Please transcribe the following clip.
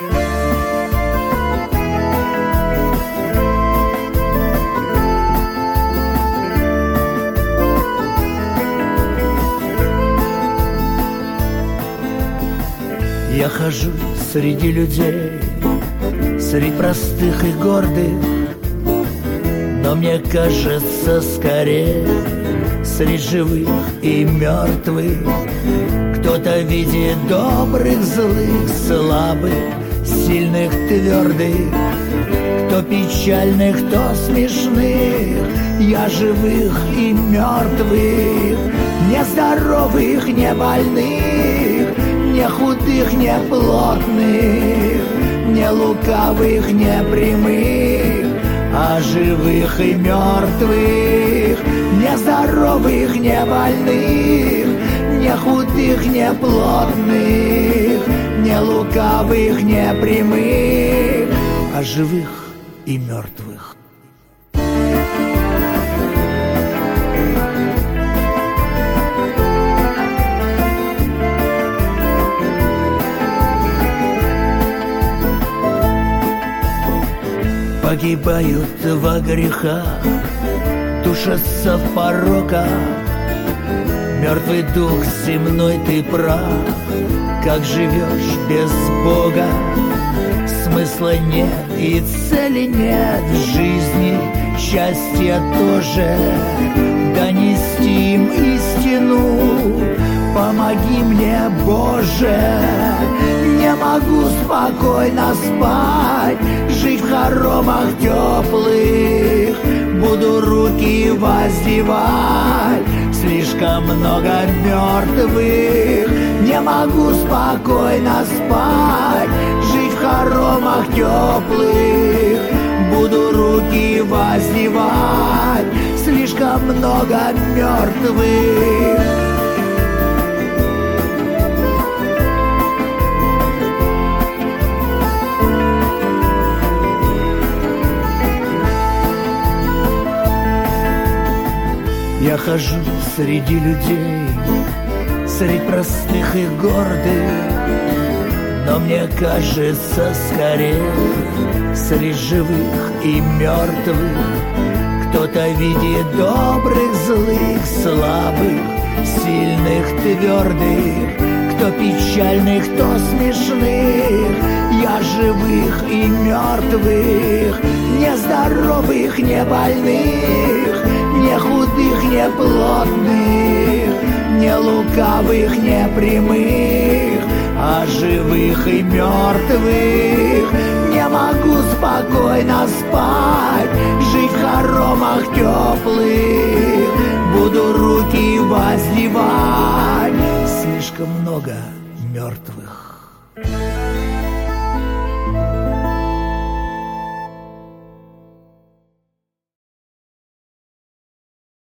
Я хожу среди людей, среди простых и гордых, но мне кажется скорее среди живых и мертвых Кто-то видит добрых, злых, слабых, сильных, твердых Кто печальных, кто смешных. Я живых и мертвых Не здоровых, не больных Не худых, не плотных Не лукавых, не прямых а живых и мертвых, не здоровых, не больных, не худых, не плотных, не лукавых, не прямых, а живых и мертвых. погибают во грехах, душатся в пороках. Мертвый дух земной ты прав, как живешь без Бога. Смысла нет и цели нет в жизни, счастья тоже. Донести им истину, помоги мне, Боже. Не могу спокойно спать, жить в хоромах теплых Буду руки воздевать Слишком много мертвых Не могу спокойно спать Жить в хоромах теплых. Буду руки воздевать Слишком много мертвых Я хожу среди людей, среди простых и гордых, но мне кажется скорее среди живых и мертвых Кто-то видит добрых, злых, слабых, сильных, твердых Кто печальных, кто смешных. Я живых и мертвых Нездоровых, не больных не худых, не плотных, лукавых, не прямых, а живых и мертвых. Не могу спокойно спать, жить в хоромах теплых, буду руки воздевать. Слишком много мертвых.